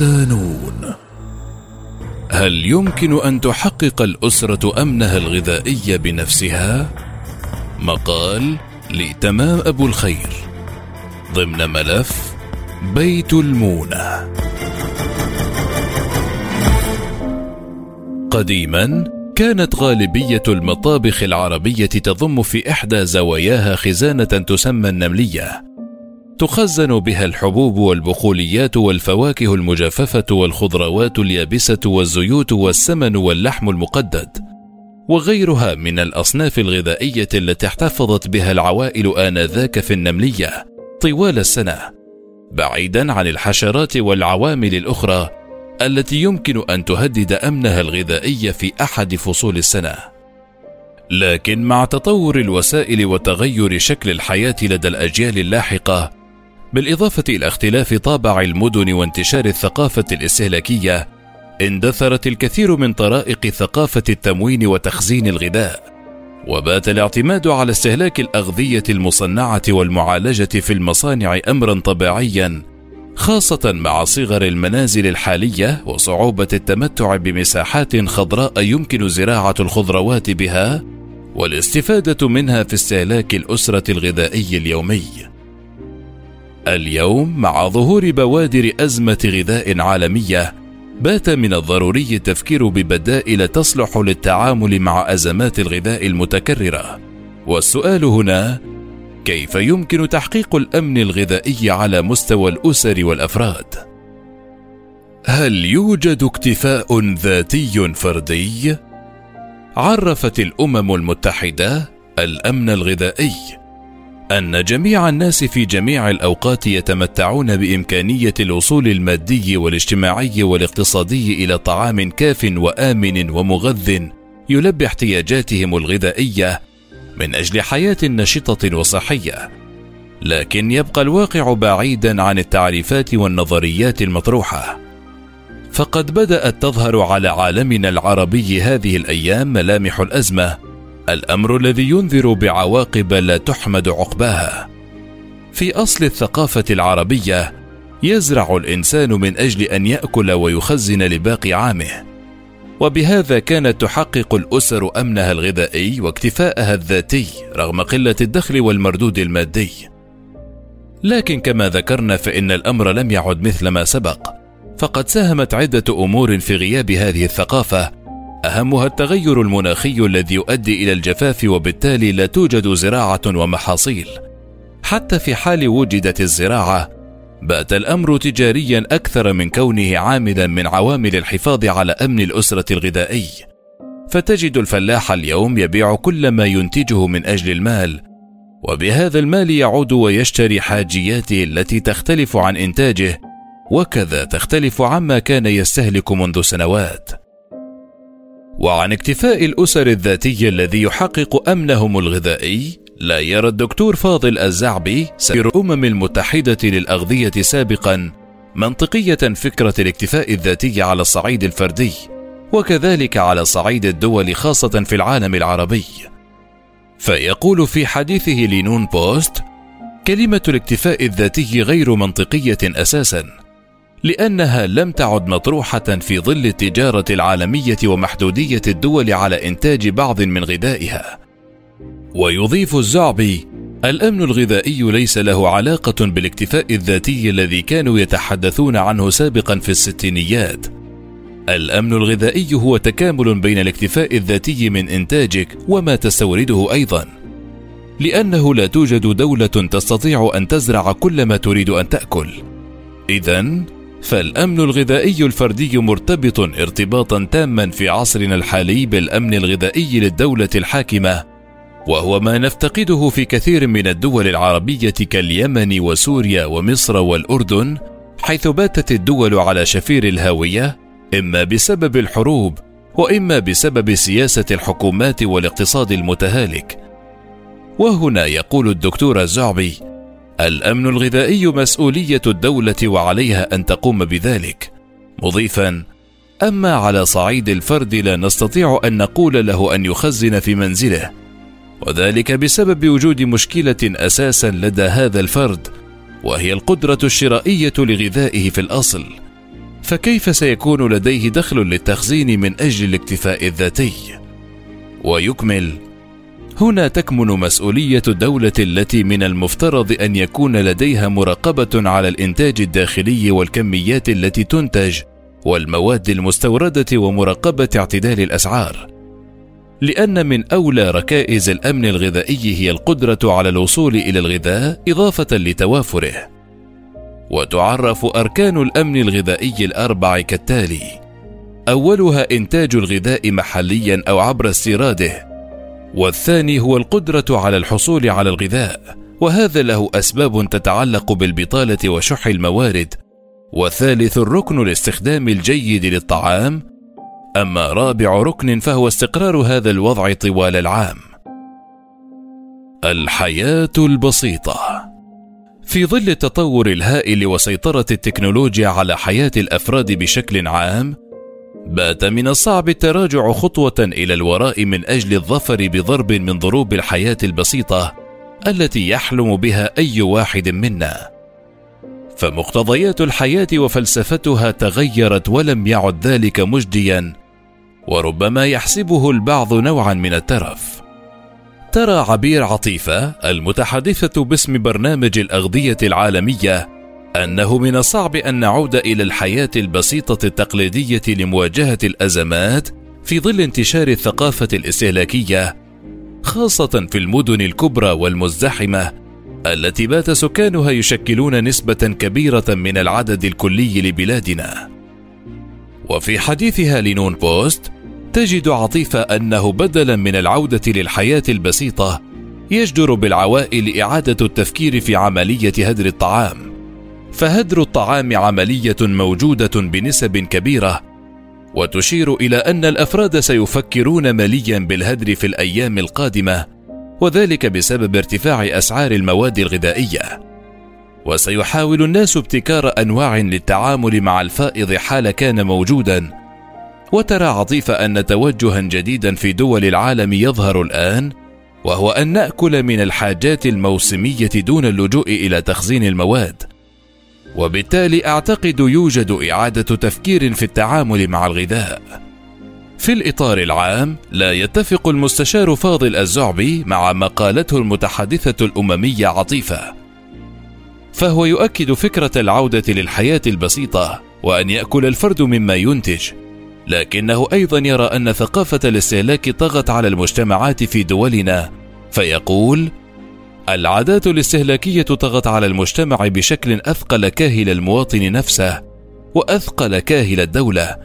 صدانون هل يمكن أن تحقق الأسرة أمنها الغذائي بنفسها؟ مقال لتمام أبو الخير ضمن ملف بيت المونة. قديما كانت غالبية المطابخ العربية تضم في إحدى زواياها خزانة تسمى النملية تخزن بها الحبوب والبقوليات والفواكه المجففة والخضروات اليابسة والزيوت والسمن واللحم المقدد. وغيرها من الأصناف الغذائية التي احتفظت بها العوائل آنذاك في النملية طوال السنة. بعيدا عن الحشرات والعوامل الأخرى التي يمكن أن تهدد أمنها الغذائي في أحد فصول السنة. لكن مع تطور الوسائل وتغير شكل الحياة لدى الأجيال اللاحقة بالإضافة إلى اختلاف طابع المدن وانتشار الثقافة الإستهلاكية اندثرت الكثير من طرائق ثقافة التموين وتخزين الغذاء وبات الاعتماد على استهلاك الأغذية المصنعة والمعالجة في المصانع امرا طبيعيا خاصة مع صغر المنازل الحالية وصعوبة التمتع بمساحات خضراء يمكن زراعة الخضروات بها والاستفادة منها في استهلاك الأسرة الغذائي اليومي. اليوم مع ظهور بوادر أزمة غذاء عالمية بات من الضروري التفكير ببدائل تصلح للتعامل مع أزمات الغذاء المتكررة. والسؤال هنا كيف يمكن تحقيق الأمن الغذائي على مستوى الأسر والأفراد؟ هل يوجد اكتفاء ذاتي فردي؟ عرفت الأمم المتحدة الأمن الغذائي. أن جميع الناس في جميع الأوقات يتمتعون بإمكانية الوصول المادي والاجتماعي والاقتصادي إلى طعام كاف وآمن ومغذ يلبي احتياجاتهم الغذائية من أجل حياة نشطة وصحية. لكن يبقى الواقع بعيدا عن التعريفات والنظريات المطروحة. فقد بدأت تظهر على عالمنا العربي هذه الأيام ملامح الأزمة الأمر الذي ينذر بعواقب لا تحمد عقباها. في أصل الثقافة العربية يزرع الإنسان من أجل أن يأكل ويخزن لباقي عامه. وبهذا كانت تحقق الأسر أمنها الغذائي واكتفاءها الذاتي رغم قلة الدخل والمردود المادي. لكن كما ذكرنا فإن الأمر لم يعد مثل ما سبق فقد ساهمت عدة أمور في غياب هذه الثقافة أهمها التغير المناخي الذي يؤدي إلى الجفاف وبالتالي لا توجد زراعة ومحاصيل. حتى في حال وجدت الزراعة بات الأمر تجاريا أكثر من كونه عاملا من عوامل الحفاظ على أمن الأسرة الغذائي. فتجد الفلاح اليوم يبيع كل ما ينتجه من أجل المال وبهذا المال يعود ويشتري حاجياته التي تختلف عن إنتاجه وكذا تختلف عما كان يستهلك منذ سنوات. وعن اكتفاء الأسر الذاتي الذي يحقق أمنهم الغذائي لا يرى الدكتور فاضل الزعبي سفير الامم المتحدة للأغذية سابقا منطقية فكرة الاكتفاء الذاتي على الصعيد الفردي وكذلك على صعيد الدول خاصة في العالم العربي. فيقول في حديثه لنون بوست كلمة الاكتفاء الذاتي غير منطقية أساسا. لأنها لم تعد مطروحة في ظل التجارة العالمية ومحدودية الدول على إنتاج بعض من غذائها. ويضيف الزعبي الأمن الغذائي ليس له علاقة بالاكتفاء الذاتي الذي كانوا يتحدثون عنه سابقا في الستينيات. الأمن الغذائي هو تكامل بين الاكتفاء الذاتي من إنتاجك وما تستورده أيضا. لأنه لا توجد دولة تستطيع أن تزرع كل ما تريد أن تأكل. اذا فالأمن الغذائي الفردي مرتبط ارتباطا تاما في عصرنا الحالي بالأمن الغذائي للدولة الحاكمة وهو ما نفتقده في كثير من الدول العربية كاليمن وسوريا ومصر والأردن حيث باتت الدول على شفير الهاوية إما بسبب الحروب وإما بسبب سياسة الحكومات والاقتصاد المتهالك. وهنا يقول الدكتور الزعبي الأمن الغذائي مسؤولية الدولة وعليها أن تقوم بذلك. مضيفا أما على صعيد الفرد لا نستطيع أن نقول له أن يخزن في منزله. وذلك بسبب وجود مشكلة أساسا لدى هذا الفرد وهي القدرة الشرائية لغذائه في الأصل. فكيف سيكون لديه دخل للتخزين من أجل الاكتفاء الذاتي؟ ويكمل هنا تكمن مسؤولية الدولة التي من المفترض أن يكون لديها مراقبة على الإنتاج الداخلي والكميات التي تنتج والمواد المستوردة ومراقبة اعتدال الأسعار. لأن من أولى ركائز الأمن الغذائي هي القدرة على الوصول إلى الغذاء إضافة لتوافره. وتعرف أركان الأمن الغذائي الأربع كالتالي أولها إنتاج الغذاء محليا أو عبر استيراده. والثاني هو القدرة على الحصول على الغذاء وهذا له أسباب تتعلق بالبطالة وشح الموارد. والثالث الركن الاستخدام الجيد للطعام أما رابع ركن فهو استقرار هذا الوضع طوال العام. الحياة البسيطة. في ظل التطور الهائل وسيطرة التكنولوجيا على حياة الأفراد بشكل عام بات من الصعب التراجع خطوة إلى الوراء من أجل الظفر بضرب من ضروب الحياة البسيطة التي يحلم بها أي واحد منا. فمقتضيات الحياة وفلسفتها تغيرت ولم يعد ذلك مجديا وربما يحسبه البعض نوعا من الترف. ترى عبير عطيفة المتحدثة باسم برنامج الأغذية العالمية أنه من الصعب أن نعود إلى الحياة البسيطة التقليدية لمواجهة الأزمات في ظل انتشار الثقافة الإستهلاكية خاصة في المدن الكبرى والمزدحمة التي بات سكانها يشكلون نسبة كبيرة من العدد الكلي لبلادنا. وفي حديثها لنون بوست تجد عاطفة أنه بدلا من العودة للحياة البسيطة يجدر بالعوائل إعادة التفكير في عملية هدر الطعام. فهدر الطعام عملية موجودة بنسب كبيرة وتشير إلى أن الأفراد سيفكرون مليا بالهدر في الأيام القادمة وذلك بسبب ارتفاع أسعار المواد الغذائية. وسيحاول الناس ابتكار أنواع للتعامل مع الفائض حال كان موجودا وترى عطيفه أن توجها جديدا في دول العالم يظهر الآن وهو أن نأكل من الحاجات الموسمية دون اللجوء إلى تخزين المواد. وبالتالي أعتقد يوجد إعادة تفكير في التعامل مع الغذاء. في الإطار العام لا يتفق المستشار فاضل الزعبي مع ما قالته المتحدثة الأممية عطيفة. فهو يؤكد فكرة العودة للحياة البسيطة وأن يأكل الفرد مما ينتج. لكنه أيضا يرى أن ثقافة الاستهلاك طغت على المجتمعات في دولنا فيقول العادات الاستهلاكية طغت على المجتمع بشكل أثقل كاهل المواطن نفسه وأثقل كاهل الدولة.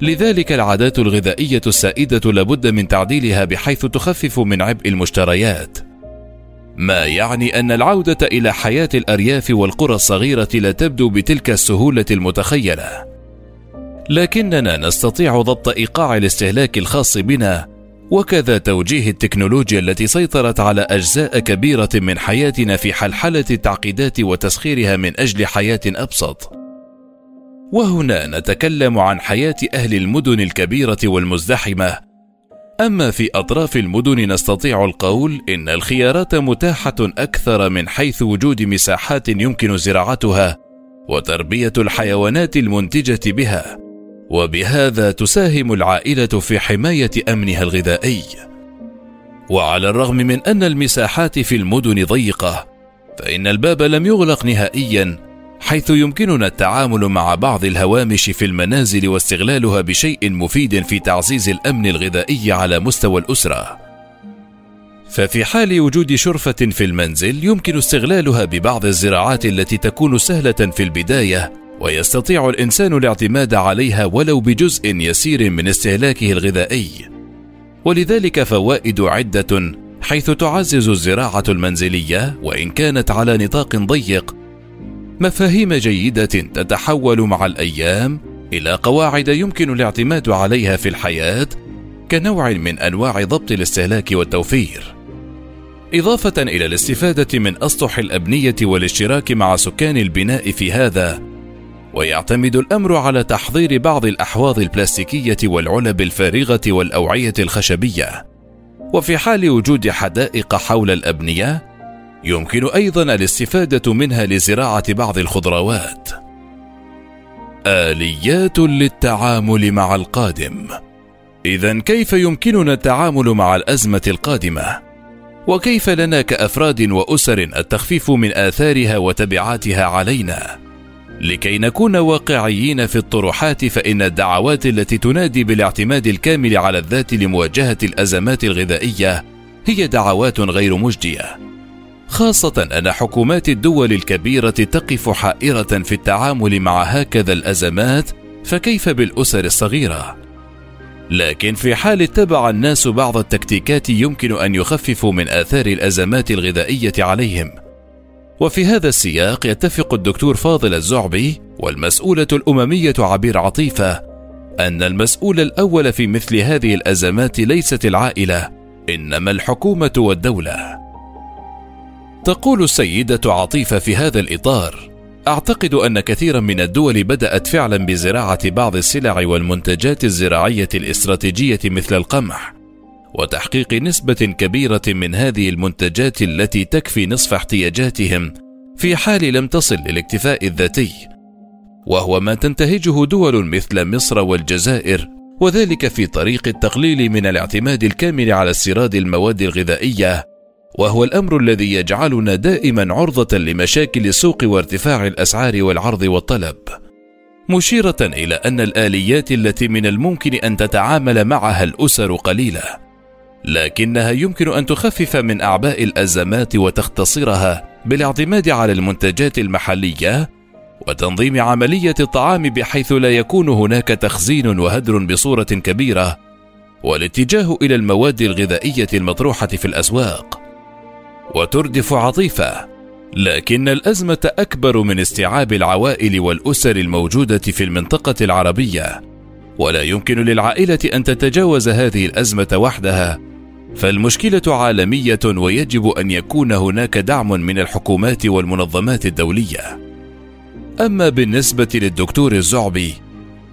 لذلك العادات الغذائية السائدة لابد من تعديلها بحيث تخفف من عبء المشتريات. ما يعني أن العودة إلى حياة الأرياف والقرى الصغيرة لا تبدو بتلك السهولة المتخيلة. لكننا نستطيع ضبط إيقاع الاستهلاك الخاص بنا وكذا توجيه التكنولوجيا التي سيطرت على أجزاء كبيرة من حياتنا في حلحلة التعقيدات وتسخيرها من أجل حياة أبسط. وهنا نتكلم عن حياة أهل المدن الكبيرة والمزدحمة. أما في أطراف المدن نستطيع القول إن الخيارات متاحة أكثر من حيث وجود مساحات يمكن زراعتها وتربية الحيوانات المنتجة بها. وبهذا تساهم العائلة في حماية أمنها الغذائي. وعلى الرغم من أن المساحات في المدن ضيقة فإن الباب لم يغلق نهائيا حيث يمكننا التعامل مع بعض الهوامش في المنازل واستغلالها بشيء مفيد في تعزيز الأمن الغذائي على مستوى الأسرة. ففي حال وجود شرفة في المنزل يمكن استغلالها ببعض الزراعات التي تكون سهلة في البداية ويستطيع الإنسان الاعتماد عليها ولو بجزء يسير من استهلاكه الغذائي. ولذلك فوائد عدة حيث تعزز الزراعة المنزلية وإن كانت على نطاق ضيق. مفاهيم جيدة تتحول مع الأيام إلى قواعد يمكن الاعتماد عليها في الحياة كنوع من أنواع ضبط الاستهلاك والتوفير. إضافة إلى الاستفادة من أسطح الأبنية والاشتراك مع سكان البناء في هذا ويعتمد الأمر على تحضير بعض الأحواض البلاستيكية والعلب الفارغة والأوعية الخشبية. وفي حال وجود حدائق حول الأبنية يمكن أيضا الاستفادة منها لزراعة بعض الخضروات. آليات للتعامل مع القادم. اذا كيف يمكننا التعامل مع الأزمة القادمة؟ وكيف لنا كأفراد وأسر التخفيف من آثارها وتبعاتها علينا؟ لكي نكون واقعيين في الطروحات فإن الدعوات التي تنادي بالاعتماد الكامل على الذات لمواجهة الأزمات الغذائية هي دعوات غير مجدية. خاصة أن حكومات الدول الكبيرة تقف حائرة في التعامل مع هكذا الأزمات فكيف بالأسر الصغيرة؟ لكن في حال اتبع الناس بعض التكتيكات يمكن أن يخففوا من آثار الأزمات الغذائية عليهم. وفي هذا السياق يتفق الدكتور فاضل الزعبي والمسؤولة الأممية عبير عطيفة أن المسؤول الأول في مثل هذه الأزمات ليست العائلة إنما الحكومة والدولة. تقول السيدة عطيفة في هذا الإطار أعتقد أن كثيرا من الدول بدأت فعلا بزراعة بعض السلع والمنتجات الزراعية الإستراتيجية مثل القمح وتحقيق نسبة كبيرة من هذه المنتجات التي تكفي نصف احتياجاتهم في حال لم تصل للاكتفاء الذاتي. وهو ما تنتهجه دول مثل مصر والجزائر وذلك في طريق التقليل من الاعتماد الكامل على استيراد المواد الغذائية. وهو الأمر الذي يجعلنا دائما عرضة لمشاكل السوق وارتفاع الأسعار والعرض والطلب. مشيرة إلى أن الآليات التي من الممكن أن تتعامل معها الأسر قليلة. لكنها يمكن أن تخفف من أعباء الأزمات وتختصرها بالاعتماد على المنتجات المحلية وتنظيم عملية الطعام بحيث لا يكون هناك تخزين وهدر بصورة كبيرة والاتجاه إلى المواد الغذائية المطروحة في الأسواق وتردف عاطفه لكن الأزمة أكبر من استيعاب العوائل والأسر الموجودة في المنطقة العربية. ولا يمكن للعائلة أن تتجاوز هذه الأزمة وحدها. فالمشكلة عالمية ويجب أن يكون هناك دعم من الحكومات والمنظمات الدولية. أما بالنسبة للدكتور الزعبي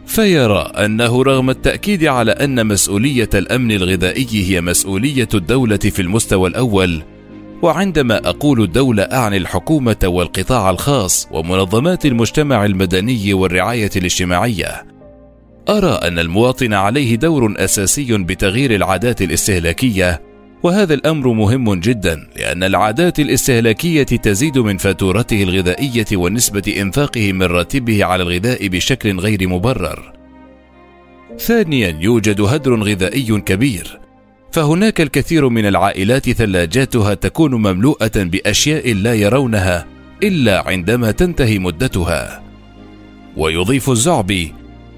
فيرى أنه رغم التأكيد على أن مسؤولية الأمن الغذائي هي مسؤولية الدولة في المستوى الأول وعندما أقول الدولة أعني الحكومة والقطاع الخاص ومنظمات المجتمع المدني والرعاية الاجتماعية أرى أن المواطن عليه دور أساسي بتغيير العادات الاستهلاكية وهذا الأمر مهم جدا لأن العادات الاستهلاكية تزيد من فاتورته الغذائية ونسبة إنفاقه من راتبه على الغذاء بشكل غير مبرر. ثانيا يوجد هدر غذائي كبير فهناك الكثير من العائلات ثلاجاتها تكون مملوءة بأشياء لا يرونها إلا عندما تنتهي مدتها. ويضيف الزعبي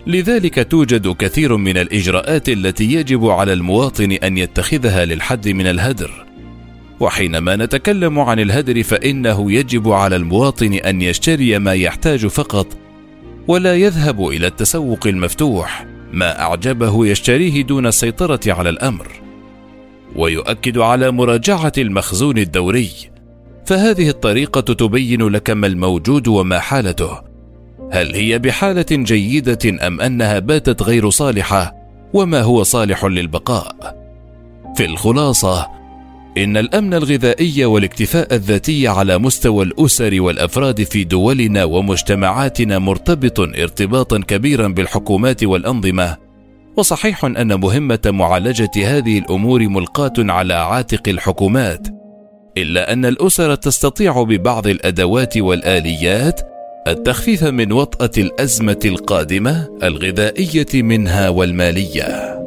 لذلك توجد كثير من الإجراءات التي يجب على المواطن أن يتخذها للحد من الهدر. وحينما نتكلم عن الهدر فإنه يجب على المواطن أن يشتري ما يحتاج فقط ولا يذهب إلى التسوق المفتوح ما أعجبه يشتريه دون السيطرة على الأمر. ويؤكد على مراجعة المخزون الدوري. فهذه الطريقة تبين لك ما الموجود وما حالته. هل هي بحالة جيدة أم أنها باتت غير صالحة؟ وما هو صالح للبقاء؟ في الخلاصة إن الأمن الغذائي والاكتفاء الذاتي على مستوى الأسر والأفراد في دولنا ومجتمعاتنا مرتبط ارتباطا كبيرا بالحكومات والأنظمة. وصحيح أن مهمة معالجة هذه الأمور ملقاة على عاتق الحكومات إلا أن الأسر تستطيع ببعض الأدوات والآليات التخفيف من وطأة الأزمة القادمة الغذائية منها والمالية.